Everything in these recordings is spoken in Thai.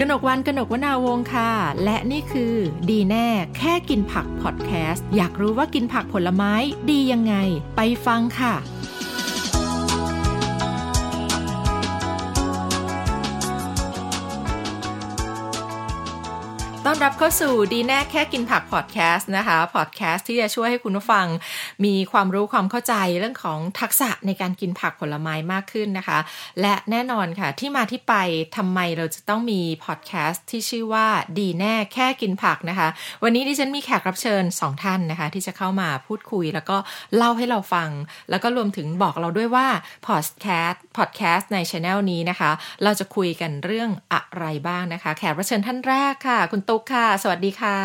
กนกวันกนกวนาวงค่ะ และนี่คือดีแน่แค่กินผักพอดแคสต์ อยากรู้ว่ากินผักผลไม้ดียังไง ไปฟังค่ะ อนรับเข้าสู่ดีแน่แค่กินผักพอดแคสต์นะคะพอดแคสต์ที่จะช่วยให้คุณผู้ฟัง มีความรู้ความเข้าใจเรื่องของทักษะในการกินผักผลไม้มากขึ้นนะคะ และแน่นอนค่ะ ที่มาที่ไปทำไมเราจะต้องมีพอดแคสต์ที่ชื่อว่าดีแน่แค่กินผักนะคะ วันนี้ดิฉันมีแขกรับเชิญ 2 ท่านนะคะ ที่จะเข้ามาพูดคุย แล้วก็เล่าให้เราฟัง แล้วก็รวมถึงบอกเราด้วยว่าพอดแคสต์พอดแคสต์ในช anel นี้นะคะ เราจะคุยกันเรื่องอะไรบ้างนะคะ แขกรับเชิญท่านแรกค่ะ คุณตุ๊กค่ะ สวัสดีค่ะ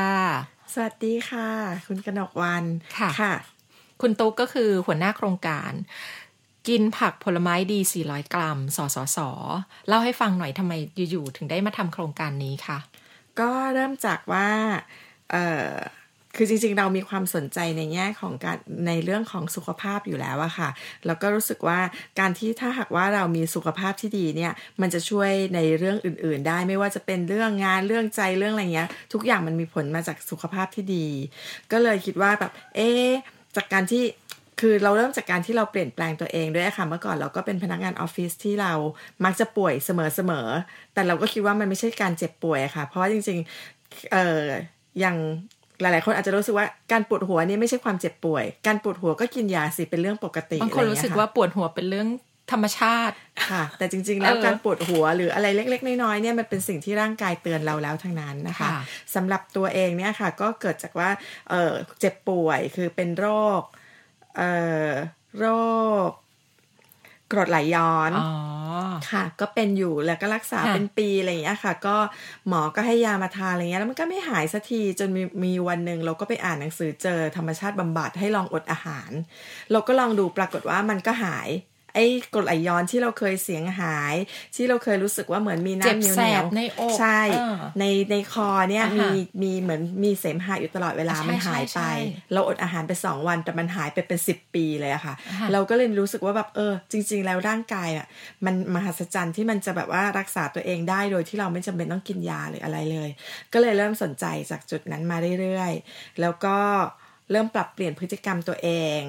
สวัสดีค่ะ คุณกนกวันค่ะค่ะคุณตุ๊กก็คือหัวหน้าโครงการ กินผักผลไม้ดี 400 กรัม สสส เล่าให้ฟังหน่อยทำไมอยู่ๆถึงได้มาทำโครงการนี้ค่ะก็เริ่มจากว่าเอ่อ คือจริงๆ เรามีความสนใจในแง่ของการในเรื่องของสุขภาพอยู่แล้วอะค่ะ แล้วก็รู้สึกว่าการที่ถ้าหากว่าเรามีสุขภาพที่ดีเนี่ย มันจะช่วยในเรื่องอื่น ๆ ได้ไม่ว่าจะเป็นเรื่องงานเรื่องใจเรื่องอะไรเงี้ย ทุกอย่างมันมีผลมาจากสุขภาพที่ดี ก็เลยคิดว่าแบบ เอ๊จากการที่คือเราเริ่มจากการที่เราเปลี่ยนแปลงตัวเองด้วยค่ะ เมื่อก่อนเราก็เป็นพนักงานออฟฟิศที่เรามักจะป่วยเสมอๆแต่เราก็คิดว่ามันไม่ใช่การเจ็บป่วยค่ะ เพราะว่าจริงๆ เอออย่าง หลายๆ คนอาจจะรู้สึกว่าการปวดหัวเนี่ยไม่ใช่ความเจ็บป่วย การปวดหัวก็กินยาสิเป็นเรื่องปกติบางคนอะไอย่รู้เยสึกค่ะว่าปวดหัวเป็นเรื่องธรรมชาติค่ะ แต่จริง ๆ แล้วเออการปวดหัวหรืออะไรเล็ก ๆ น้อยๆเนี่ยมันเป็นสิ่งที่ร่างกายเตือนเราแล้วทั้งนั้นนะคะค่ะสำหรับตัวเองเนี่ยค่ะก็เกิดจากว่าเออเจ็บป่วยคือเป็นโรคเอ่อโรค กรดไหลย้อนอ๋อค่ะ ก็เป็นอยู่แล้วก็รักษาค่ะเป็นปีอะไรอย่างเงี้ยค่ะ ก็หมอก็ให้ยามาทานอะไรเงี้ยแล้วมันก็ไม่หายสักทีจนมีมีวันหนึ่งเราก็ไปอ่านหนังสือเจอธรรมชาติบำบัดให้ลองอดอาหาร เราก็ลองดูปรากฏว่ามันก็หายไอ้กรดไหลย้อนที่เราเคยเสียงหาย ที่เราเคยรู้สึกว่าเหมือนมีเจ็บน้ำเหนียวแสเหนียบวในอกใช่เออในในคอเนี่ยอ่าฮะมีมีเหมือนมีเสมหะอยู่ตลอดเวลาใช่มันหายใช่ไปใช่เราอดอาหารไปสองวันแต่มันหายไปเป็นสิบปีเลยอะค่ะอ่าเราก็เลยรู้สึกว่าแบบเออ จริง ๆ แล้วร่างกายอะมันมหัศจรรย์ที่มันจะแบบว่ารักษาตัวเองได้โดยที่เราไม่จำเป็นต้องกินยาหรืออะไรเลย ก็เลยเริ่มสนใจจากจุดนั้นมาเรื่อยๆ แล้วก็ เริ่มปรับเปลี่ยนพฤติกรรมตัวเอง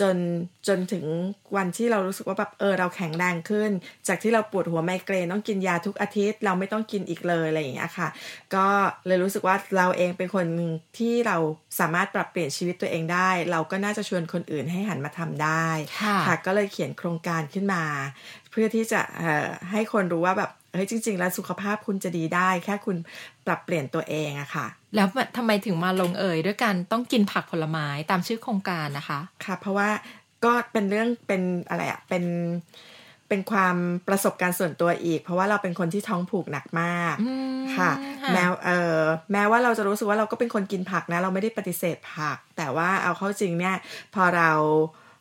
จนจนถึงวันที่เรารู้สึกว่าแบบเออเราแข็งแรงขึ้น จากที่เราปวดหัวไมเกรนต้องกินยาทุกอาทิตย์ เราไม่ต้องกินอีกเลยอะไรอย่างเงี้ยค่ะ ก็เลยรู้สึกว่าเราเองเป็นคนหนึ่งที่เราสามารถปรับเปลี่ยนชีวิตตัวเองได้ เราก็น่าจะชวนคนอื่นให้หันมาทำได้ค่ะค่ะก็เลยเขียนโครงการขึ้นมา เพื่อที่จะเอ่อให้คนรู้ว่าแบบ เฮ้ยจริง ๆ แล้วสุขภาพคุณจะดีได้ แค่คุณปรับเปลี่ยนตัวเองอะค่ะ แล้วทำไมถึงมาลงเอยด้วยการต้องกินผักผลไม้ตามชื่อโครงการนะคะค่ะ เพราะว่าก็เป็นเรื่องเป็นอะไรอะเป็นเป็นความประสบการณ์ส่วนตัวอีก เพราะว่าเราเป็นคนที่ท้องผูกหนักมากอืมค่ะค่ะ แม้เออแม้ว่าเราจะรู้สึกว่าเราก็เป็นคนกินผักนะ เราไม่ได้ปฏิเสธผัก แต่ว่าเอาเข้าจริงเนี่ย พอเรา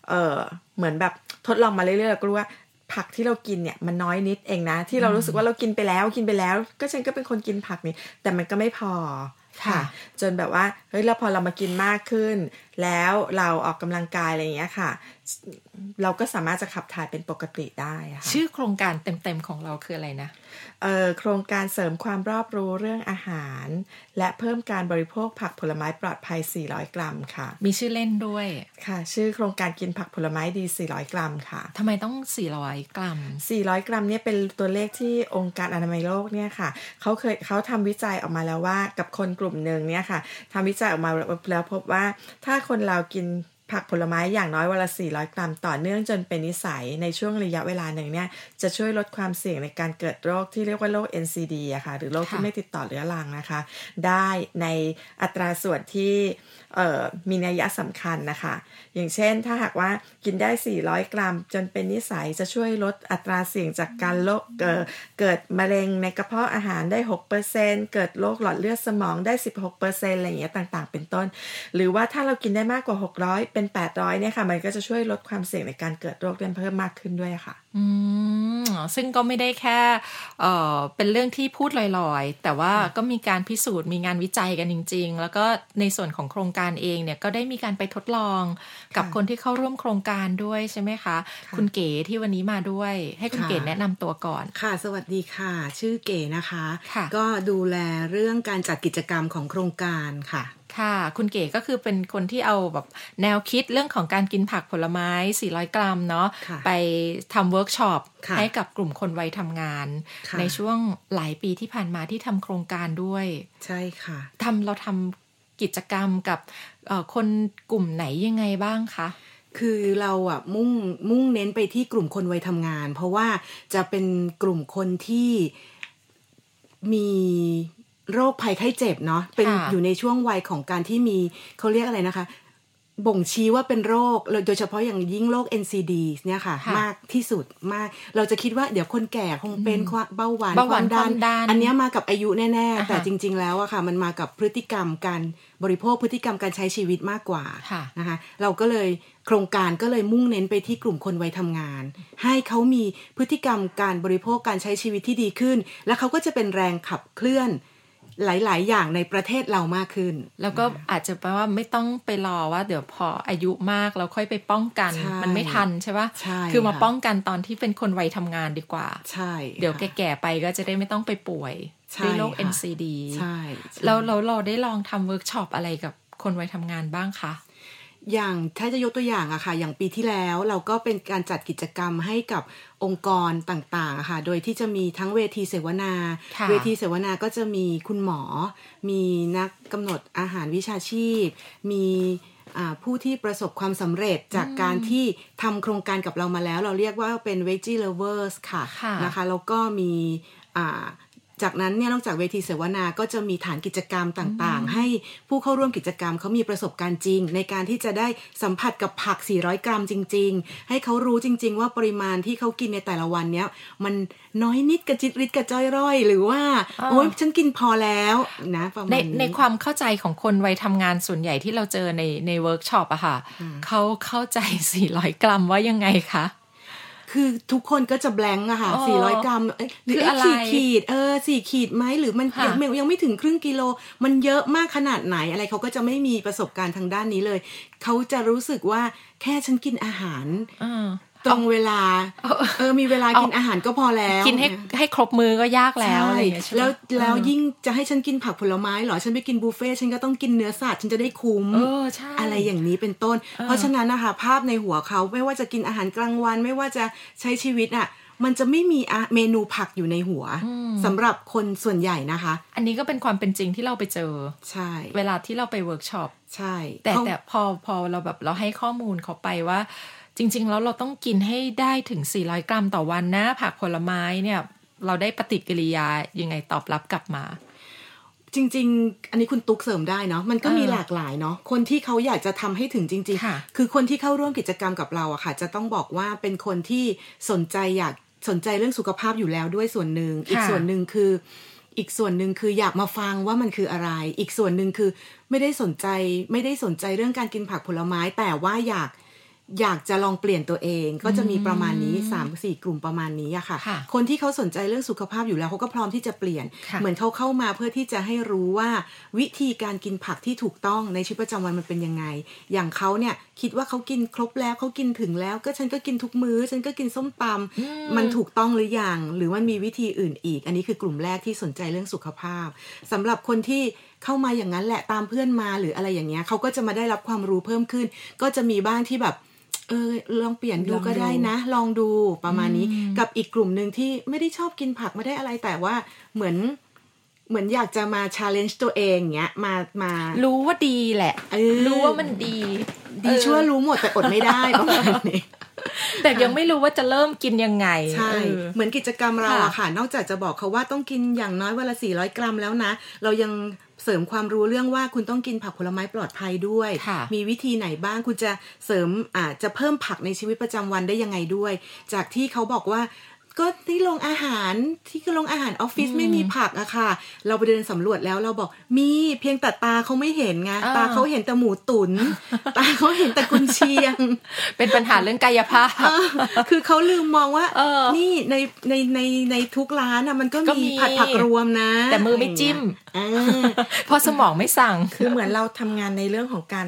เออเหมือนแบบทดลองมาเรื่อยๆก็รู้ว่า ผักที่เรากินเนี่ยมันน้อยนิดเองนะ ที่เรารู้สึกว่าเรากินไปแล้วกินไปแล้ว ก็ฉันก็เป็นคนกินผักนี่แต่มันก็ไม่พอค่ะค่ะจนแบบว่าเฮ้ยแล้วพอเรามากินมากขึ้นแล้วเราออกกำลังกายอะไรอย่างเงี้ยค่ะ เราก็สามารถจะขับถ่ายเป็นปกติได้อะค่ะชื่อโครงการเต็มๆของเราคืออะไรนะเอ่อโครงการเสริมความรอบรู้เรื่องอาหาร และเพิ่มการบริโภคผักผลไม้ปลอดภัย 400 กรัมค่ะ มีชื่อเล่นด้วยค่ะ ชื่อโครงการกินผักผลไม้ดี 400 กรัมค่ะทำไมต้อง 400 กรัม 400 กรัมเนี่ยเป็นตัวเลขที่องค์การอนามัยโลกเนี่ยค่ะเขาเคยเขาทำวิจัยออกมาแล้วว่ากับคนกลุ่มหนึ่งเนี่ยค่ะทำวิจัยออกมาแล้วพบว่าถ้าคนเรากิน ผักผลไม้อย่างน้อยวันละ 400 กรัมต่อเนื่องจนเป็นนิสัยในช่วงระยะเวลาหนึ่งเนี่ยจะช่วยลดความเสี่ยงในการเกิดโรคที่เรียกว่าโรค NCD อะค่ะหรือโรคที่ค่ะไม่ติดต่อเรื้อรังนะคะ ได้ในอัตราส่วนที่เอ่อมีนัยยะสำคัญนะคะ อย่างเช่นถ้าหากว่ากินได้ 400 กรัม จนเป็นนิสัยจะช่วยลดอัตราเสี่ยงจากการโรคเกิดเกิดมะเร็งในกระเพาะอาหารได้ 6%เกิดโรคหลอดเลือดสมองได้ 16%อะไรอย่างเงี้ยต่างๆ เป็นต้น หรือว่าถ้าเรากินได้มากกว่า 600เป็นเป็น 800เนี่ยค่ะ มันก็จะช่วยลดความเสี่ยงในการเกิดโรคเรื้อนเพิ่มมากขึ้นด้วยค่ะ อืมซึ่งก็ไม่ได้แค่เอ่อเป็นเรื่องที่พูดลอยๆ แต่ว่าก็มีการพิสูจน์มีงานวิจัยกันจริง ๆ แล้วก็ในส่วนของโครงการเองเนี่ยก็ได้มีการไปทดลองกับคนที่เข้าร่วมโครงการด้วยใช่ไหมคะ คุณเก๋ที่วันนี้มาด้วย ให้คุณค่ะเก๋แนะนำตัวก่อนค่ะ สวัสดีค่ะ ชื่อเก๋นะคะค่ะก็ดูแลเรื่องการจัดกิจกรรมของโครงการค่ะ ค่ะ คุณเก๋ก็คือเป็นคนที่เอาแบบแนวคิดเรื่องของการกินผักผลไม้ 400 กรัมเนาะค่ะไปทำเวิร์กช็อปค่ะให้กับกลุ่มคนวัยทำงานค่ะในช่วงหลายปีที่ผ่านมาที่ทำโครงการด้วย ใช่ค่ะทำเราทำกิจกรรมกับเอ่อคนกลุ่มไหนยังไงบ้างคะคือเราอะมุ่งมุ่งเน้นไปที่กลุ่มคนวัยทำงาน เพราะว่าจะเป็นกลุ่มคนที่มี โรคภัยไข้เจ็บเนาะเป็นค่ะอยู่ในช่วงวัยของการที่มีเขาเรียกอะไรนะคะ บ่งชี้ว่าเป็นโรคโดยเฉพาะอย่างยิ่งโรค NCD เนี่ยค่ะค่ะมากที่สุดมาก เราจะคิดว่าเดี๋ยวคนแก่คงเป็นความเบาหวานเบาหวานความดันความดันอันเนี้ยมากับอายุแน่อ่าๆฮะแต่จริง ๆ แล้วอะค่ะ มันมากับพฤติกรรมการบริโภคพฤติกรรมการใช้ชีวิตมากกว่าค่ะนะคะ เราก็เลยโครงการก็เลยมุ่งเน้นไปที่กลุ่มคนวัยทำงาน ให้เขามีพฤติกรรมการบริโภคการใช้ชีวิตที่ดีขึ้น แล้วเขาก็จะเป็นแรงขับเคลื่อน หลาย ๆ อย่างในประเทศเรามากขึ้น แล้วก็อาจจะแปลว่าไม่ต้องไปรอว่าเดี๋ยวพออายุมากแล้วค่อยไปป้องกันใช่มันไม่ทันใช่ปะใช่คือมาค่ะป้องกันตอนที่เป็นคนวัยทำงานดีกว่า ใช่ เดี๋ยวค่ะแก่ ๆ ไปก็จะได้ไม่ต้องไปป่วยใช่ด้วยโรคค่ะ NCD ใช่ใช่แล้วเราเราได้ลองทำเวิร์กช็อปอะไรกับคนวัยทำงานบ้างคะ อย่างถ้าจะยกตัวอย่างอะค่ะ อย่างปีที่แล้วเราก็เป็นการจัดกิจกรรมให้กับองค์กรต่างๆอะค่ะ โดยที่จะมีทั้งเวทีเสวนาค่ะเวทีเสวนาก็จะมีคุณหมอ มีนักกำหนดอาหารวิชาชีพ มีอ่าผู้ที่ประสบความสำเร็จจากการที่ทำโครงการกับเรามาแล้ว เราเรียกว่าเป็น veggie lovers ค่ะค่ะนะคะแล้วก็มีอ่า จากนั้นเนี่ยนอกจากเวทีเสวนาก็จะมีฐานกิจกรรมต่างๆ ให้ผู้เข้าร่วมกิจกรรมเขามีประสบการณ์จริง ในการที่จะได้สัมผัสกับผัก 400 กรัมจริง ๆ ให้เขารู้จริง ๆ ว่าปริมาณที่เขากินในแต่ละวันเนี้ยมันน้อยนิดกระจิตริดกระจ้อยร่อย หรือว่าอ่าโอ๊ยฉันกินพอแล้วนะประมาณในนี้ในความเข้าใจของคนวัยทำงานส่วนใหญ่ที่เราเจอในในเวิร์กช็อปอะค่ะเขาเข้าใจ 400 กรัมว่ายังไงคะ คือทุกคนก็จะ blank อะค่ะอ๋อ400กรัมเอ้ยหรือคืออะไรขีดขีดเออสี่ขีดไหมหรือมันค่ะยังไม่ยังไม่ถึงครึ่งกิโล มันเยอะมากขนาดไหนอะไรเขาก็จะไม่มีประสบการณ์ทางด้านนี้เลย เขาจะรู้สึกว่าแค่ฉันกินอาหารอ่า ตรงเวลา เออมีเวลาเอากินอาหารก็พอแล้ว กินให้ให้ครบมือก็ยากแล้วใช่อะไรอย่างเงี้ยใช่ไหมแล้วแล้วเออยิ่งจะให้ฉันกินผักผลไม้เหรอฉันไปกินบุฟเฟ่ต์ฉันก็ต้องกินเนื้อสัตว์ฉันจะได้คุ้มเออใช่อะไรอย่างนี้เป็นต้น เพราะฉะนั้นนะคะภาพในหัวเขาไม่ว่าจะกินอาหารกลางวัน ไม่ว่าจะใช้ชีวิตอะมันจะไม่มีอะเมนูผักอยู่ในหัวสำหรับคนส่วนใหญ่นะคะ อันนี้ก็เป็นความเป็นจริงที่เราไปเจอ ใช่ เวลาที่เราไปเวิร์กช็อปใช่ แต่เขาแต่พอพอเราแบบเราให้ข้อมูลเขาไปว่า จริง ๆ แล้วเราต้องกินให้ได้ถึง 400 กรัมต่อวันนะ ผักผลไม้เนี่ย เราได้ปฏิกิริยายังไงตอบรับกลับมา จริง ๆ อันนี้คุณตุ๊กเสริมได้เนาะมันก็มีเออหลากหลายเนาะคนที่เขาอยากจะทำให้ถึงจริงค่ะๆคือคนที่เข้าร่วมกิจกรรมกับเราอะค่ะ จะต้องบอกว่าเป็นคนที่สนใจอยากสนใจเรื่องสุขภาพอยู่แล้วด้วยส่วนหนึ่งอีกส่วนหนึ่งคืออีกส่วนหนึ่งคืออยากมาฟังว่ามันคืออะไร อีกส่วนหนึ่งคือไม่ได้สนใจไม่ได้สนใจเรื่องการกินผักผลไม้ แต่ว่าอยาก อยากจะลองเปลี่ยนตัวเองก็จะมีประมาณนี้3ามสี่กลุ่มประมาณนี้อะค่ะค่ะคนที่เขาสนใจเรื่องสุขภาพอยู่แล้วเขาก็พร้อมที่จะเปลี่ยนค่ะเหมือนเขาเข้ามาเพื่อที่จะให้รู้ว่าวิธีการกินผักที่ถูกต้องในชีวิตประจำวันมันเป็นยังไง อย่างเขาเนี่ยคิดว่าเขากินครบแล้วเขากินถึงแล้ว ก็ฉันก็กินทุกมื้อ ฉันก็กินส้มตำมันถูกต้องหรือยังหรือมันมีวิธีอื่นอีก อันนี้คือกลุ่มแรกที่สนใจเรื่องสุขภาพสำหรับคนที่เข้ามาอย่างนั้นแหละตามเพื่อนมาหรืออะไรอย่างเงี้ยเขาก็จะมาได้รับความรู้เพิ่มขึ้น ก็จะมีบ้างที่แบบ เออลองเปลี่ยนดูลองดูก็ได้นะ ลองดูประมาณนี้กับอีกกลุ่มหนึ่งที่ไม่ได้ชอบกินผักไม่ได้อะไรแต่ว่าเหมือนเหมือนอยากจะมาชาเลนจ์ตัวเองเงี้ยมามารู้ว่าดีแหละเออรู้ว่ามันดี ดีเออชั่วรู้หมดแต่อดไม่ได้ประมาณนี้แต่ยังไม่รู้ว่าจะเริ่มกินยังไง ใช่เออเหมือนกิจกรรมเราค่ะอะค่ะ นอกจากจะบอกเขาว่าต้องกินอย่างน้อยวันละ 400 กรัมแล้วนะ เรายัง เสริมความรู้เรื่องว่าคุณต้องกินผักผลไม้ปลอดภัยด้วยค่ะมีวิธีไหนบ้างคุณจะเสริมอ่าจะเพิ่มผักในชีวิตประจำวันได้ยังไงด้วย จากที่เขาบอกว่า ก็ที่โรงอาหารที่โรงอาหารออฟฟิศไม่มีผักอะค่ะ เราไปเดินสำรวจแล้วเราบอกมีเพียงแต่ตาเขาไม่เห็นไงอ่าตาเขาเห็นแต่หมูตุนตาเขาเห็นแต่กุนเชียง เป็นปัญหาเรื่องกายภาพเออคือเขาลืมมองว่าเออนี่ในในในในทุกร้านอะมันก็ก็มีมีผัดผักรวมนะ แต่มือไม่จิ้มอ่าเพราะสมองไม่สั่งคือเหมือนเราทำงานในเรื่องของการ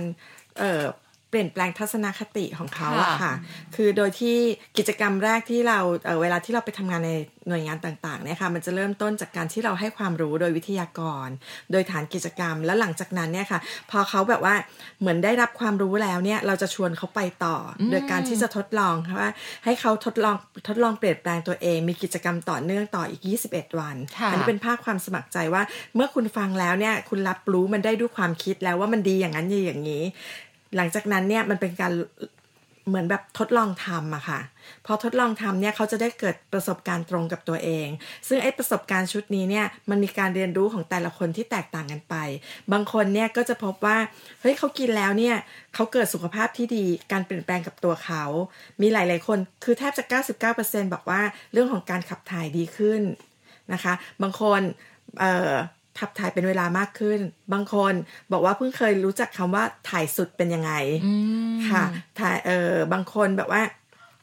เอ่อเปลี่ยนแปลงทัศนคติของเขาอะค่ะค่ะคือโดยที่กิจกรรมแรกที่เราเอ่อเวลาที่เราไปทำงานในหน่วยงานต่างๆเนี่ยค่ะมันจะเริ่มต้นจากการที่เราให้ความรู้โดยวิทยากร โดยฐานกิจกรรม แล้วหลังจากนั้นเนี่ยค่ะ พอเขาแบบว่าเหมือนได้รับความรู้แล้วเนี่ยเราจะชวนเขาไปต่ออโดยการที่จะทดลองค่ะว่าให้เขาทดลองทดลองเปลี่ยนแปลงตัวเอง มีกิจกรรมต่อเนื่องต่ออีก 21 วันค่ะอันี้เป็นภาคความสมัครใจว่า เมื่อคุณฟังแล้วเนี่ยคุณรับรู้มันได้ด้วยความคิดแล้วว่ามันดีอย่างนั้นดีอย่างนี้ หลังจากนั้นเนี่ยมันเป็นการเหมือนแบบทดลองทำอะค่ะ พอทดลองทำเนี่ยเขาจะได้เกิดประสบการณ์ตรงกับตัวเอง ซึ่งไอ้ประสบการณ์ชุดนี้เนี่ยมันมีการเรียนรู้ของแต่ละคนที่แตกต่างกันไป บางคนเนี่ยก็จะพบว่าเฮ้ยเขากินแล้วเนี่ยเขาเกิดสุขภาพที่ดี การเปลี่ยนแปลงกับตัวเขา มีหลาย ๆ คนคือแทบจะ 99%บอกว่าเรื่องของการขับถ่ายดีขึ้นนะคะ บางคนเอ่อ ขับถ่ายเป็นเวลามากขึ้น บางคนบอกว่าเพิ่งเคยรู้จักคำว่าถ่ายสุดเป็นยังไงค่ะถ่ายเออบางคนแบบว่า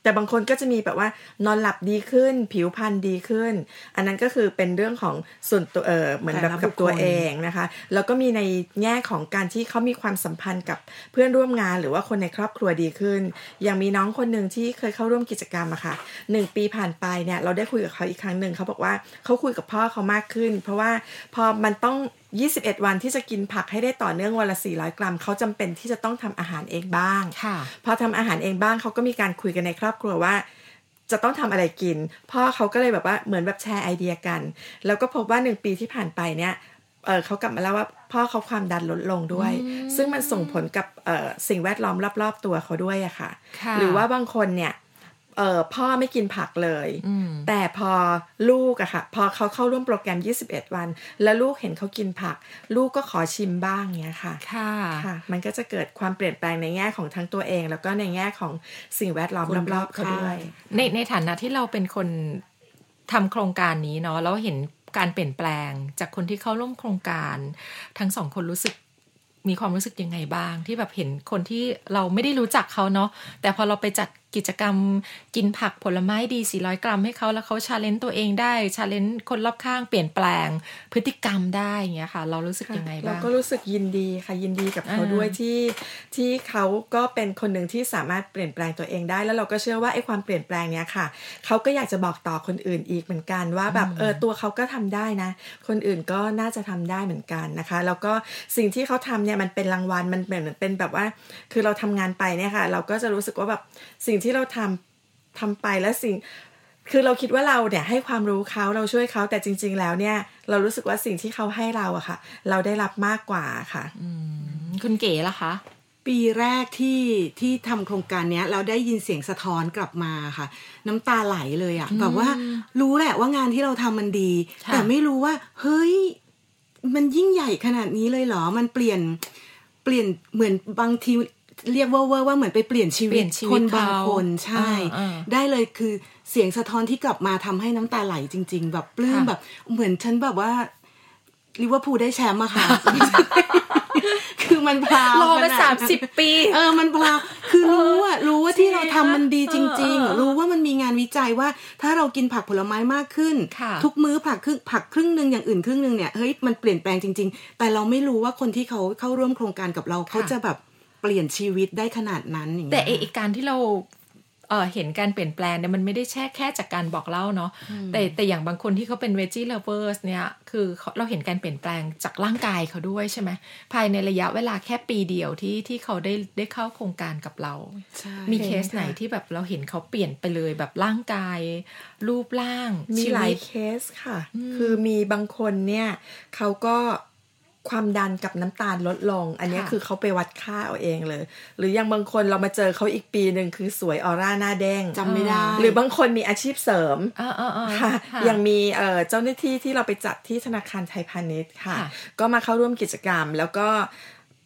แต่บางคนก็จะมีแบบว่านอนหลับดีขึ้น ผิวพรรณดีขึ้น อันนั้นก็คือเป็นเรื่องของส่วนตัวเออเหมือนแบบกับตัวเองนะคะ แล้วก็มีในแง่ของการที่เขามีความสัมพันธ์กับเพื่อนร่วมงานหรือว่าคนในครอบครัวดีขึ้น อย่างมีน้องคนหนึ่งที่เคยเข้าร่วมกิจกรรมอะค่ะหนึ่งปีผ่านไปเนี่ยเราได้คุยกับเขาอีกครั้งหนึ่งเขาบอกว่าเขาคุยกับพ่อเขามากขึ้น เพราะว่าพอมันต้อง 21 วันที่จะกินผักให้ได้ต่อเนื่องวันละ 400 กรัม เขาจำเป็นที่จะต้องทำอาหารเองบ้างค่ะพอทำอาหารเองบ้างเขาก็มีการคุยกันในครอบครัวว่า จะต้องทำอะไรกิน พ่อเขาก็เลยแบบว่าเหมือนแบบแชร์ไอเดียกัน แล้วก็พบว่าหนึ่งปีที่ผ่านไปเนี่ยเออเขากลับมาแล้วว่าพ่อเขาความดันลดลงด้วย ซึ่งมันส่งผลกับเออสิ่งแวดล้อมรอบๆตัวเขาด้วยอะค่ะค่ะหรือว่าบางคนเนี่ย เออพ่อไม่กินผักเลย แต่พอลูกอะค่ะ พอเขาเข้าร่วมโปรแกรม 21 วัน แล้วลูกเห็นเขากินผัก ลูกก็ขอชิมบ้างเงี้ยค่ะ ค่ะค่ะ มันก็จะเกิดความเปลี่ยนแปลงในแง่ของทั้งตัวเอง แล้วก็ในแง่ของสิ่งแวดล้อมคนรรออบบๆเขาข้างด้วยในในฐานะที่เราเป็นคนทำโครงการนี้เนาะแล้วเห็นการเปลี่ยนแปลงจากคนที่เข้าร่วมโครงการ ทั้งสองคนรู้สึกมีความรู้สึกยังไงบ้าง ที่แบบเห็นคนที่เราไม่ได้รู้จักเขาเนาะแต่พอเราไปจัด กิจกรรมกินผักผลไม้ดี 400 กรัมให้เขาแล้วเขา challenge ตัวเองได้ challenge คนรอบข้างเปลี่ยนแปลงพฤติกรรมได้อย่างเงี้ยค่ะ เรารู้สึกยังไงเราบ้างก็รู้สึกยินดีค่ะยินดีกับเขาอ่าด้วยที่ที่เขาก็เป็นคนหนึ่งที่สามารถเปลี่ยนแปลงตัวเองได้ แล้วเราก็เชื่อว่าไอ้ความเปลี่ยนแปลงเนี้ยค่ะเขาก็อยากจะบอกต่อคนอื่นอีกเหมือนกันว่าแบบเออตัวเขาก็ทำได้นะ คนอื่นก็น่าจะทำได้เหมือนกันนะคะ แล้วก็สิ่งที่เขาทำเนี่ยมันเป็นรางวัลมันเหมือนเป็นแบบว่า คือเราทำงานไปเนี่ยค่ะ เราก็จะรู้สึกว่าแบบสิ่งที่เราทำทำไปแล้วสิ่ง คือเราคิดว่าเราเนี่ยให้ความรู้เขาเราช่วยเขาแต่จริง ๆ แล้วเนี่ย เรารู้สึกว่าสิ่งที่เขาให้เราอะค่ะ เราได้รับมากกว่าค่ะคุณเก๋ล่ะคะ ปีแรกที่ที่ทำโครงการเนี้ยเราได้ยินเสียงสะท้อนกลับมาค่ะ น้ำตาไหลเลยอะแบบว่า รู้แหละว่างานที่เราทำมันดีค่ะแต่ไม่รู้ว่า เฮ้ย มันยิ่งใหญ่ขนาดนี้เลยเหรอ มันเปลี่ยนเปลี่ยนเหมือนบางที เรียกว่าเวอร์ว่าเหมือนไปเปลี่ยนชีเปวิลี่ตยนชีควิตนบางเขาคนใช่อ่าๆได้เลยคือเสียงสะท้อนที่กลับมาทำให้น้ำตาไหลจริง ๆ แบบปลื้มค่ะแบบเหมือนฉันแบบว่าลิเวอร์พูลได้แชมป์อะค่ะ คือมันพราวรอมาขนดสามนั้นสิบปี เออ มันพลาคือรู้อะรู้ว่าที่เราทำมันดีจริงเออเออๆรู้ว่ามันมีงานวิจัยว่า ถ้าเรากินผักผลไม้มากขึ้นค่ะทุกมื้อผักครึ่งผักครึ่งหนึ่งอย่างอื่นครึ่งหนึ่งเนี่ย เฮ้ย มันเปลี่ยนแปลงจริง ๆ แต่เราไม่รู้ว่าคนที่เขาเข้าร่วมโครงการกับเราเขาจะแบบ เปลี่ยนชีวิตได้ขนาดนั้นอย่างแต่เงี้ยไอ้การที่เราเออเห็นการเปลี่ยนแปลงเนี่ยมันไม่ได้แค่แค่จากการบอกเล่าเนาะแต่แต่อย่างบางคนที่เขาเป็น veggie lovers เนี่ยคือเขาเราเห็นการเปลี่ยนแปลงจากร่างกายเขาด้วยใช่ไหมภายในระยะเวลาแค่ปีเดียวที่ที่เขาได้ได้เข้าโครงการกับเราใช่มีเห็นเคสไหนค่ะที่แบบเราเห็นเขาเปลี่ยนไปเลยแบบร่างกาย รูปร่างมีชีหลาวิยตเคสค่ะ คือมีบางคนเนี่ยเขาก็ ความดันกับน้ำตาลลดลง อันเนี้ยค่ะคือเขาไปวัดค่าเอาเองเลย หรือยังบางคนเรามาเจอเขาอีกปีหนึ่งคือสวยออร่าหน้าเด้งจำไม่ได้ หรือบางคนมีอาชีพเสริมอ่าอ่าอ่าค่ะค่ะยังมีเอ่อเจ้าหน้าที่ที่เราไปจัดที่ธนาคารไทยพาณิชย์ค่ะค่ะ ก็มาเข้าร่วมกิจกรรม แล้วก็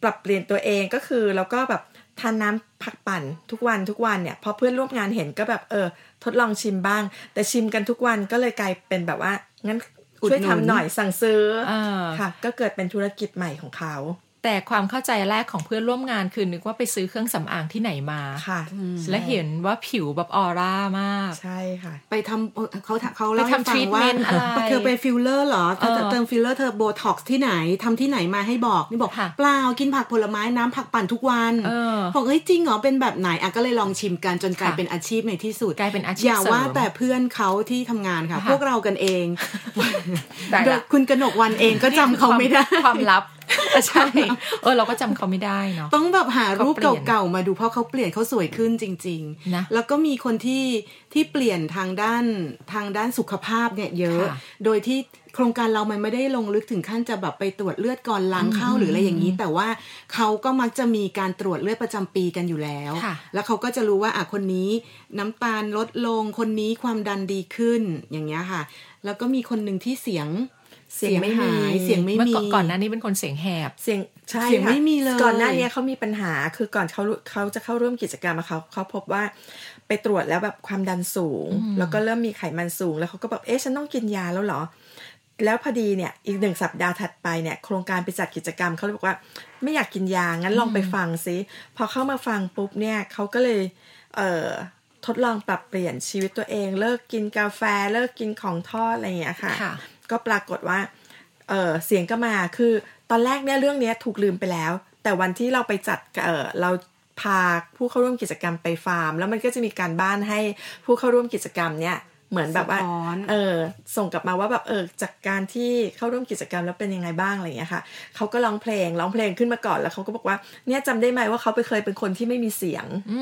ปรับเปลี่ยนตัวเองก็คือแล้วก็แบบทานน้ำผักปั่นทุกวันทุกวันเนี่ยพอเพื่อนร่วมงานเห็นก็แบบเออ ทดลองชิมบ้าง แต่ชิมกันทุกวันก็เลยกลายเป็นแบบว่างั้นอุดหนุน ช่วยทำหน่อยสั่งซื้อเออค่ะ ก็เกิดเป็นธุรกิจใหม่ของเขา แต่ความเข้าใจแรกของเพื่อนร่วมงานคือนึกว่าไปซื้อเครื่องสำอางที่ไหนมาค่ะ และเห็นว่าผิวแบบออร่ามาก ใช่ค่ะ ไปทำเอ่อเขาเขาเล่าไปให้ทำฟังว่า treatment อะไรเธอไปฟิลเลอร์เหรอเธอเออเติมฟิลเลอร์เธอโบท็อกซ์ที่ไหนทำที่ไหนมาให้บอกนี่บอกค่ะเปล่ากินผักผลไม้น้ำผักปั่นทุกวันเออบอกเอ้ยจริงเหรอเป็นแบบไหนอะก็เลยลองชิมกันจนกลายค่ะเป็นอาชีพในที่สุดกลายเป็นอาชีพอย่าว่าเสริมแต่เพื่อนเขาที่ทำงานค่ะค่ะ พวกเรากันเองได้ละโดยคุณกนกวันเองก็จำเขาไม่ได้ความลับ ใช่ เออเราก็จำเขาไม่ได้เนาะต้องแบบหารูปเขาเปลี่ยนเก่าๆมาดูเพราะเขาเปลี่ยนเขาสวยขึ้นจริงนะๆแล้วก็มีคนที่ที่เปลี่ยนทางด้านทางด้านสุขภาพเนี่ยเยอะค่ะโดยที่โครงการเรามันไม่ได้ลงลึกถึงขั้นจะแบบไปตรวจเลือดก่อนล้างเข้าหรืออะไรอย่างนี้ แต่ว่าเขาก็มักจะมีการตรวจเลือดประจำปีกันอยู่แล้วค่ะแล้วเขาก็จะรู้ว่าอะคนนี้น้ำตาลลดลงคนนี้ความดันดีขึ้นอย่างเงี้ยค่ะ แล้วก็มีคนหนึ่งที่เสียง เสียงไม่มีหายเสียงไม่เมื่อมีก่อนก่อนหน้านี้เป็นคนเสียงแหบ เสียงใช่เสียงค่ะไม่มีเลยก่อนหน้านี้เขามีปัญหาคือก่อนเขาเขาจะเข้าร่วมกิจกรรมอะเขาเขาพบว่าไปตรวจแล้วแบบความดันสูง แล้วก็เริ่มมีไขมันสูง แล้วเขาก็แบบเอ๊ะฉันต้องกินยาแล้วเหรอ แล้วพอดีเนี่ยอีกหนึ่งสัปดาห์ถัดไปเนี่ยโครงการไปจัดกิจกรรมเขาเลยบอกว่า ไม่อยากกินยางั้นลองไปฟังซิพอเข้ามาฟังปุ๊บเนี่ยเขาก็เลย เอ่อทดลองปรับเปลี่ยนชีวิตตัวเอง เลิกกินกาแฟ เลิกกินของทอดอะไรอย่างเงี้ยค่ะค่ะ ก็ปรากฏว่าเออเสียงก็มาคือตอนแรกเนี่ยเรื่องเนี้ยถูกลืมไปแล้ว แต่วันที่เราไปจัดเออเราพาผู้เข้าร่วมกิจกรรมไปฟาร์ม แล้วมันก็จะมีการบ้านให้ผู้เข้าร่วมกิจกรรมเนี่ยเหมือนแบบว่าสะท้อนเออส่งกลับมาว่าแบบเออจากการที่เข้าร่วมกิจกรรมแล้วเป็นยังไงบ้างอะไรอย่างเงี้ยค่ะเขาก็ร้องเพลงร้องเพลงขึ้นมาก่อนแล้วเขาก็บอกว่าเนี่ยจำได้ไหมว่าเขาไปเคยเป็นคนที่ไม่มีเสียงอื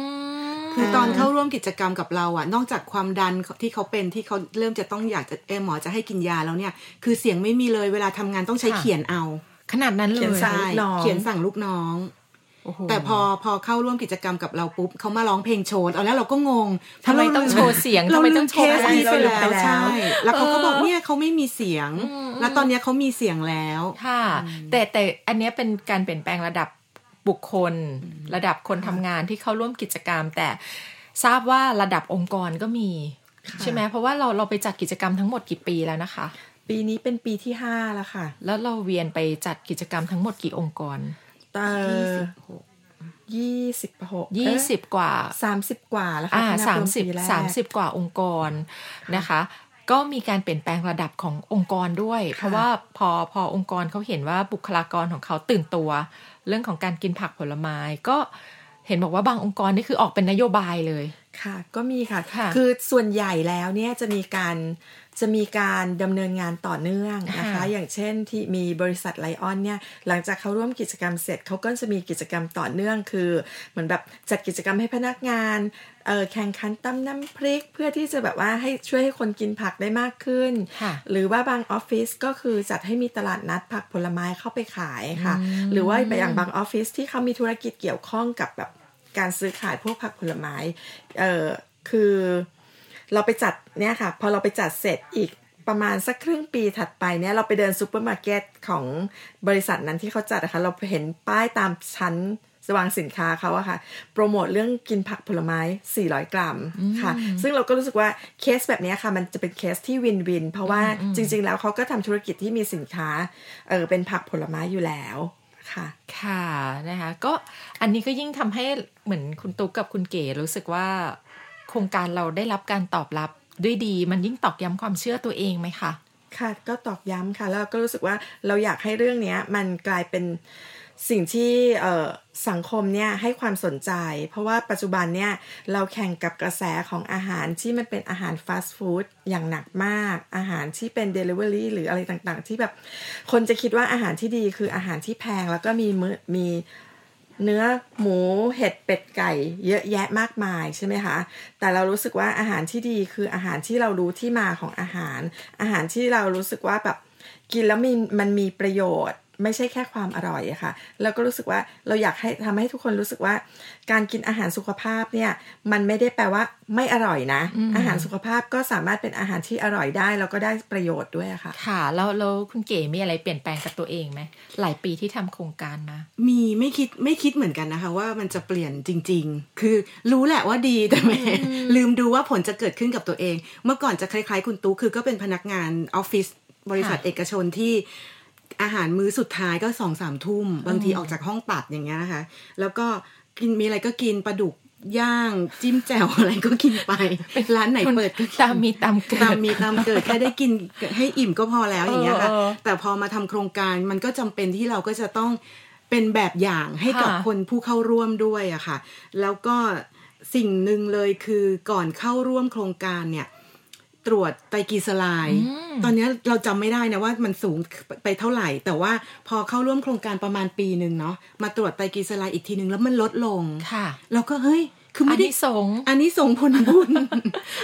ม คือตอนเข้าร่วมกิจกรรมกับเราอะนอกจากความดันที่เขาเป็นที่เขาเริ่มจะต้องอยากจะเออหมอจะให้กินยาแล้วเนี่ย คือเสียงไม่มีเลยเวลาทำงานต้องใช้ค่ะเขียนเอา ขนาดนั้นเลเขียนยสั่งใช่ลูกน้องเขียนสั่งลูกน้องโอ้โหแต่พอพอเข้าร่วมกิจกรรมกับเราปุ๊บเขามาร้องเพลงโชว์ตอนแรกเราก็งงทำไมต้องโชว์เสียงเราทำไมลืต้อมงโชเคว์สนี้ไปแล้วเราลืมไปแล้วใช่แล้วเขาก็บอกเออเนี่ยเขาไม่มีเสียง แล้วตอนเนี้ยเขามีเสียงแล้วค่ะแต่แต่อันเนี้ยเป็นการเปลี่ยนแปลงระดับ บุคคล ระดับคนทำงานที่เข้าร่วมกิจกรรม แต่ทราบว่าระดับองค์กรก็มี ใช่ไหมเพราะว่าเราเราไปจัดกิจกรรมทั้งหมดกี่ปีแล้วนะคะ ปีนี้เป็นปีที่ห้าแล้วค่ะ แล้วเราเวียนไปจัดกิจกรรมทั้งหมดกี่องค์กรเออยี่สิบหกยี่สิบกว่าสามสิบกว่าแล้วค่ะอ่าถ้นัสามรวสิบปีแรกสามสิบกว่าองค์กรนะคะก็มีการเปลี่ยนแปลงระดับขององค์กรด้วย เพราะว่าพอพอองค์กรเขาเห็นว่าบุคลากรของเขาตื่นตัว เรื่องของการกินผักผลไม้ก็เห็นบอกว่าบางองค์กรนี่คือออกเป็นนโยบายเลย ค่ะ ก็มีค่ะค่ะคือส่วนใหญ่แล้วเนี่ยจะมีการ จะมีการดำเนินงานต่อเนื่องนะคะค่ะอย่างเช่นที่มีบริษัทไลออนเนี่ยหลังจากเขาร่วมกิจกรรมเสร็จเขาก็จะมีกิจกรรมต่อเนื่อง คือเหมือนแบบจัดกิจกรรมให้พนักงานเอ่อแข่งขันตำน้ำพริกเพื่อที่จะแบบว่าให้ช่วยให้คนกินผักได้มากขึ้นค่ะหรือว่าบางออฟฟิศก็คือจัดให้มีตลาดนัดผักผลไม้เข้าไปขายค่ะ หรือว่าอย่างบางออฟฟิศที่เขามีธุรกิจเกี่ยวข้องกับแบบการซื้อขายพวกผักผลไม้ เอ่อคือ เราไปจัดเนี่ยค่ะ พอเราไปจัดเสร็จอีกประมาณสักครึ่งปีถัดไปเนี่ยเราไปเดินซูเปอร์มาร์เก็ตของบริษัทนั้นที่เขาจัดนะคะเราเห็นป้ายตามชั้นวางสินค้าเขาอะค่ะ โปรโมทเรื่องกินผักผลไม้ 400 กรัมค่ะ ซึ่งเราก็รู้สึกว่าเคสแบบเนี้ยค่ะ มันจะเป็นเคสที่ win-win เพราะว่าจริง ๆ แล้วเขาก็ทำธุรกิจที่มีสินค้าเออเป็นผักผลไม้อยู่แล้วค่ะ ค่ะนะคะ ก็อันนี้ก็ยิ่งทำให้เหมือนคุณตุ๊กกับคุณเก๋รู้สึกว่าโครงการเราได้รับการตอบรับด้วยดี มันยิ่งตอกย้ำความเชื่อตัวเองไหมคะค่ะก็ตอกย้ำค่ะ แล้วก็รู้สึกว่าเราอยากให้เรื่องเนี้ยมันกลายเป็นสิ่งที่เสังคมเนี่ยให้ความสนใจ เพราะว่าปัจจุบันเนี่ยเราแข่งกับกระแสของอาหารที่มันเป็นอาหารฟาสต์ฟู้ดอย่างหนักมาก อาหารที่เป็น Delivery หรืออะไรต่างๆ ที่แบบคนจะคิดว่าอาหารที่ดีคืออาหารที่แพงแล้วก็มีมือมี เนื้อหมูเห็ดเป็ดไก่ เยอะแยะมากมายใช่ไหมคะ แต่เรารู้สึกว่าอาหารที่ดีคืออาหารที่เรารู้ที่มาของอาหาร อาหารที่เรารู้สึกว่าแบบกินแล้วมีมันมีประโยชน์ ไม่ใช่แค่ความอร่อยอะค่ะแล้วก็รู้สึกว่าเราอยากให้ทำให้ทุกคนรู้สึกว่า การกินอาหารสุขภาพเนี่ย มันไม่ได้แปลว่าไม่อร่อยนะ อาหารสุขภาพก็สามารถเป็นอาหารที่อร่อยได้ แล้วก็ได้ประโยชน์ด้วยอะค่ะ ค่ะ แล้วแล้วคุณเก๋มีอะไรเปลี่ยนแปลงกับตัวเองไหมหลายปีที่ทำโครงการมา มีไม่คิดไม่คิดเหมือนกันนะคะ ว่ามันจะเปลี่ยนจริง ๆ คือรู้แหละว่าดีแต่ไม่ลืมดูว่าผลจะเกิดขึ้นกับตัวเอง เมื่อก่อนจะคล้ายๆ คุณตู้คือก็เป็นพนักงานออฟฟิศบริษัทค่ะเอกชนที่ อาหารมื้อสุดท้ายก็สองสามทุ่ม บางทีออกจากห้องตัดอย่างเงี้ยนะคะ แล้วก็กินมีอะไรก็กินปลาดุกย่างจิ้มแจ่วอะไรก็กินไปร้านไหนเปิดก็กินตามมีตามเกิดตามมีตามเกิดแค่ได้กินให้อิ่มก็พอแล้วอย่างเงี้ยค่ะเออเออแต่พอมาทำโครงการมันก็จำเป็นที่เราก็จะต้องเป็นแบบอย่างให้กับค่ะคนผู้เข้าร่วมด้วยอะค่ะ แล้วก็สิ่งหนึ่งเลยคือก่อนเข้าร่วมโครงการเนี่ย ตรวจไตรกลีเซอไรด์ตอนเนี้ยเราจำไม่ได้นะว่ามันสูงไปเท่าไหร่ แต่ว่าพอเข้าร่วมโครงการประมาณปีหนึ่งเนาะมาตรวจไตรกลีเซอไรด์อีกทีหนึ่งแล้วมันลดลงค่ะเราก็เฮ้ยคืออัไม่นได้นี้สงส์อันนี้ส่งผลบุญ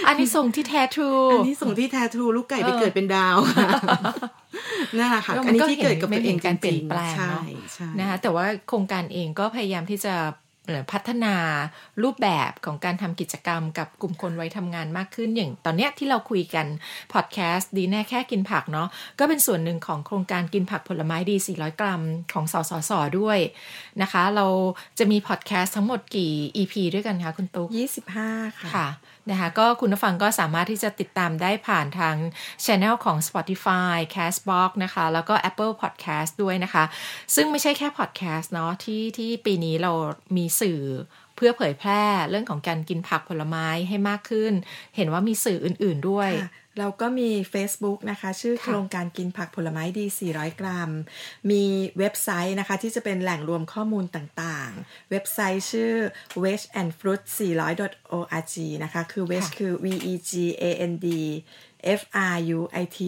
อันนี้ส่งส์ที่แท้ทรู อันนี้ส่งที่แททูลูกไก่ไปเออเกิดเป็นดาวนั่นแหละค่ะแล้วมัอันนนี้ก็ที่เกิดกับตัวเองเห็นการเปลี่ยนจงๆแปลงใช่เนอะใช่นะคะแต่ว่าโครงการเองก็พยายามที่จะเอ่อ พัฒนารูปแบบของการทำกิจกรรมกับกลุ่มคนวัยทำงานมากขึ้นอย่าง ตอนเนี้ยที่เราคุยกันพอดแคสต์ดีแน่แค่กินผักเนาะก็เป็นส่วนหนึ่งของโครงการกินผักผลไม้ดี 400 กรัมของสสสด้วยนะคะ เราจะมีพอดแคสต์ทั้งหมดกี่ EP ด้วยกันคะคุณตุ๊ก25 ค่ะค่ะนะคะก็คุณผู้ฟังก็สามารถที่จะติดตามได้ผ่านทางช anel ของ Spotify Castbox นะคะ แล้วก็ Apple Podcast ด้วยนะคะ ซึ่งไม่ใช่แค่ podcast เนาะที่ที่ปีนี้เรามีสื่อ พื่อเผยแพร่เรื่องของการกินผักผลไม้ให้มากขึ้น เห็นว่ามีสื่ออื่น ๆด้วยค่ะเราก็มี Facebook นะคะ ชื่อค่ะโครงการกินผักผลไม้ดี 400 กรัม มีเว็บไซต์นะคะ ที่จะเป็นแหล่งรวมข้อมูลต่างๆ เว็บไซต์ชื่อ veg and fruit 400 org นะคะ คือ veg คือ v e g a n d f r u i t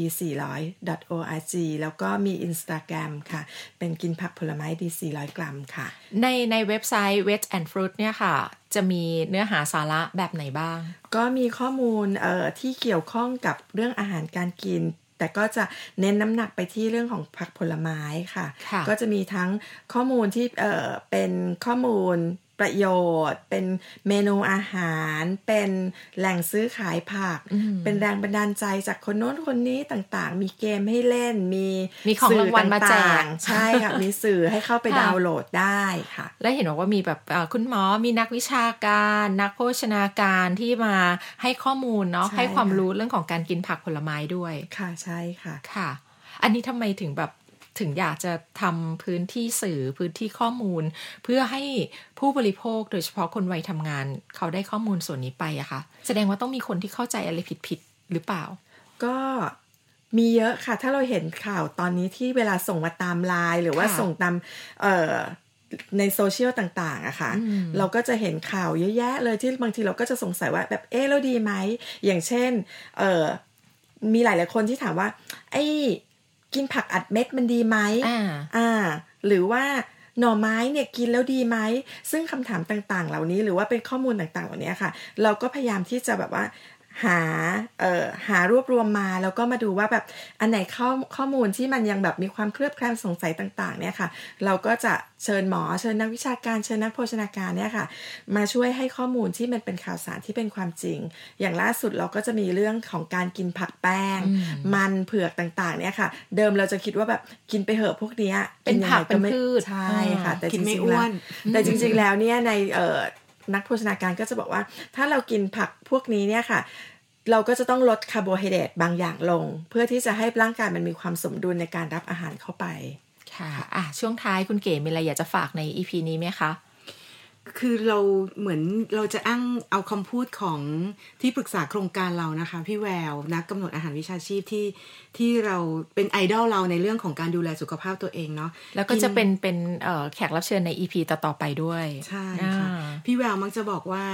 400 org แล้วก็มี Instagram ค่ะ เป็นกินผักผลไม้ดี 400 กรัมค่ะ ในในเว็บไซต์ Veg and Fruit เนี่ยค่ะ จะมีเนื้อหาสาระแบบไหนบ้าง ก็มีข้อมูลเอ่อที่เกี่ยวข้องกับเรื่องอาหารการกินแต่ก็จะเน้นน้ำหนักไปที่เรื่องของผักผลไม้ค่ะค่ะก็จะมีทั้งข้อมูลที่เอ่อเป็นข้อมูล ประโยชน์ เป็นเมนูอาหาร เป็นแหล่งซื้อขายผัก เป็นแรงบันดาลใจจากคนโน้นคนนี้ต่างๆ มีเกมให้เล่น มีมีของรางวัลมาแจกสื่อต่งๆใช่ค่ะ มีสื่อให้เข้าไปค่ะดาวน์โหลดได้ค่ะ และเห็นบอกว่ามีแบบเอ่อคุณหมอมีนักวิชาการ นักโภชนาการที่มาให้ข้อมูลเนาะใช่ให้ความค่ะรู้เรื่องของการกินผักผลไม้ด้วยค่ะใช่ค่ะค่ะ อันนี้ทำไมถึงแบบ ถึงอยากจะทำพื้นที่สื่อพื้นที่ข้อมูล เพื่อให้ผู้บริโภคโดยเฉพาะคนวัยทำงาน เขาได้ข้อมูลส่วนนี้ไปอะคะแสดงว่าต้องมีคนที่เข้าใจอะไรผิดๆหรือเปล่า ก็มีเยอะค่ะ ถ้าเราเห็นข่าวตอนนี้ที่เวลาส่งมาตามไลน์หรือว่าค่ะส่งตามเอ่อในโซเชียลต่างๆอะค่ะอืมเราก็จะเห็นข่าวเยอะแยะเลยที่บางทีเราก็จะสงสัยว่าแบบเอ๊ะแล้วดีไหม อย่างเช่นเอ่อมีหลาย ๆ คนที่ถามว่า ไอ้ กินผักอัดเม็ดมันดีไหมอ่าอ่า หรือว่าหน่อไม้เนี่ยกินแล้วดีไหม ซึ่งคำถามต่างๆ เหล่านี้หรือว่าเป็นข้อมูลต่างๆ เหล่านี้ค่ะ เราก็พยายามที่จะแบบว่า หาเอ่อหารวบรวมมาแล้วก็มาดูว่าแบบอันไหนข้อข้อมูลที่มันยังแบบมีความเคลือบแคลงสงสัยต่างๆเนี่ยค่ะ เราก็จะเชิญหมอเชิญนักวิชาการเชิญนักโภชนาการเนี่ยค่ะ มาช่วยให้ข้อมูลที่มันเป็นข่าวสารที่เป็นความจริง อย่างล่าสุดเราก็จะมีเรื่องของการกินผักแป้ง มันเผือกต่างๆเนี่ยค่ะ เดิมเราจะคิดว่าแบบกินไปเหอะพวกเนี้ยเป็นผักยังไงไม่เป็นพืชใช่ค่ะ แต่กินไม่จริงๆอ้วแล้วนแต่จริง ๆแล้วเนี่ยในเอ่อ นักโภชนาการก็จะบอกว่า ถ้าเรากินผักพวกนี้เนี่ยค่ะ เราก็จะต้องลดคาร์โบไฮเดรตบางอย่างลง เพื่อที่จะให้ร่างกายมันมีความสมดุลในการรับอาหารเข้าไปค่ะอะช่วงท้ายคุณเก๋มีอะไรอยากจะฝากในอีพีนี้ไหมคะ คือเราเหมือนเราจะอ้างเอาคำพูดของที่ปรึกษาโครงการเรานะคะ พี่แววนักกำหนดอาหารวิชาชีพที่ที่เราเป็นไอดอลเราในเรื่องของการดูแลสุขภาพตัวเองเนาะแล้วก็จะเป็นเป็นเอ่อแขกรับเชิญใน EP ต่อ ๆ ไปด้วย ใช่อ่าค่ะ พี่แววมักจะบอกว่า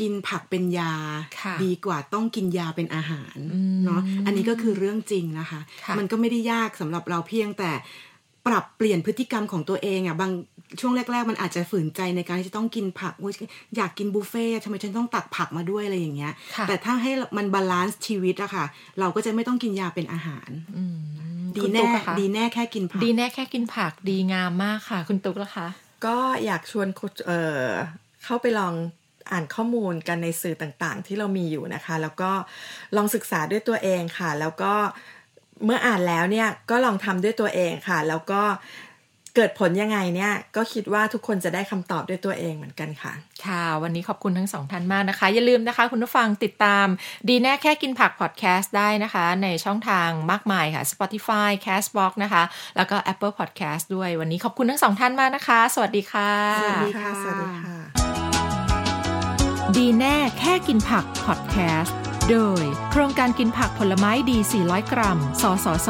กินผักเป็นยาค่ะดีกว่าต้องกินยาเป็นอาหารอืมเนาะอันนี้ก็คือเรื่องจริงนะคะค่ะมันก็ไม่ได้ยากสำหรับเราเพียงแต่ ปรับเปลี่ยนพฤติกรรมของตัวเองอะค่ะบางช่วงแรก ๆ มันอาจจะฝืนใจในการที่จะต้องกินผักอุ๊ยอยากกินบุฟเฟ่ต์ทำไมฉันต้องตักผักมาด้วยอะไรอย่างเงี้ยค่ะแต่ถ้าให้มัน balance ชีวิตอะค่ะ เราก็จะไม่ต้องกินยาเป็นอาหารอืมดีคุณแน่ตุ๊กอะคะดีแน่แค่กินผัก ดีแน่แค่กินผักดีงามมากค่ะ คุณตุ๊กละคะ ก็อยากชวนคุณเอ่อเข้าไปลองอ่านข้อมูลกันในสื่อต่างๆ ที่เรามีอยู่นะคะ แล้วก็ลองศึกษาด้วยตัวเองค่ะ แล้วก็ เมื่ออ่านแล้วเนี่ยก็ลองทำด้วยตัวเองค่ะ แล้วก็เกิดผลยังไงเนี่ยก็คิดว่าทุกคนจะได้คำตอบด้วยตัวเองเหมือนกันค่ะ ค่ะ วันนี้ขอบคุณทั้งสองท่านมากนะคะ อย่าลืมนะคะ คุณผู้ฟังติดตาม ดีแน่แค่กินผักพอดแคสต์ได้นะคะ ในช่องทางมากมายค่ะ Spotify Castbox นะคะ แล้วก็ Apple Podcast ด้วยวันนี้ขอบคุณทั้งสองท่านมากนะคะ สวัสดีค่ะ สวัสดีค่ะ สวัสดีค่ะ ดีแน่แค่กินผักพอดแคสต์ โดยโครงการกินผักผลไม้ดี 400 กรัม สสส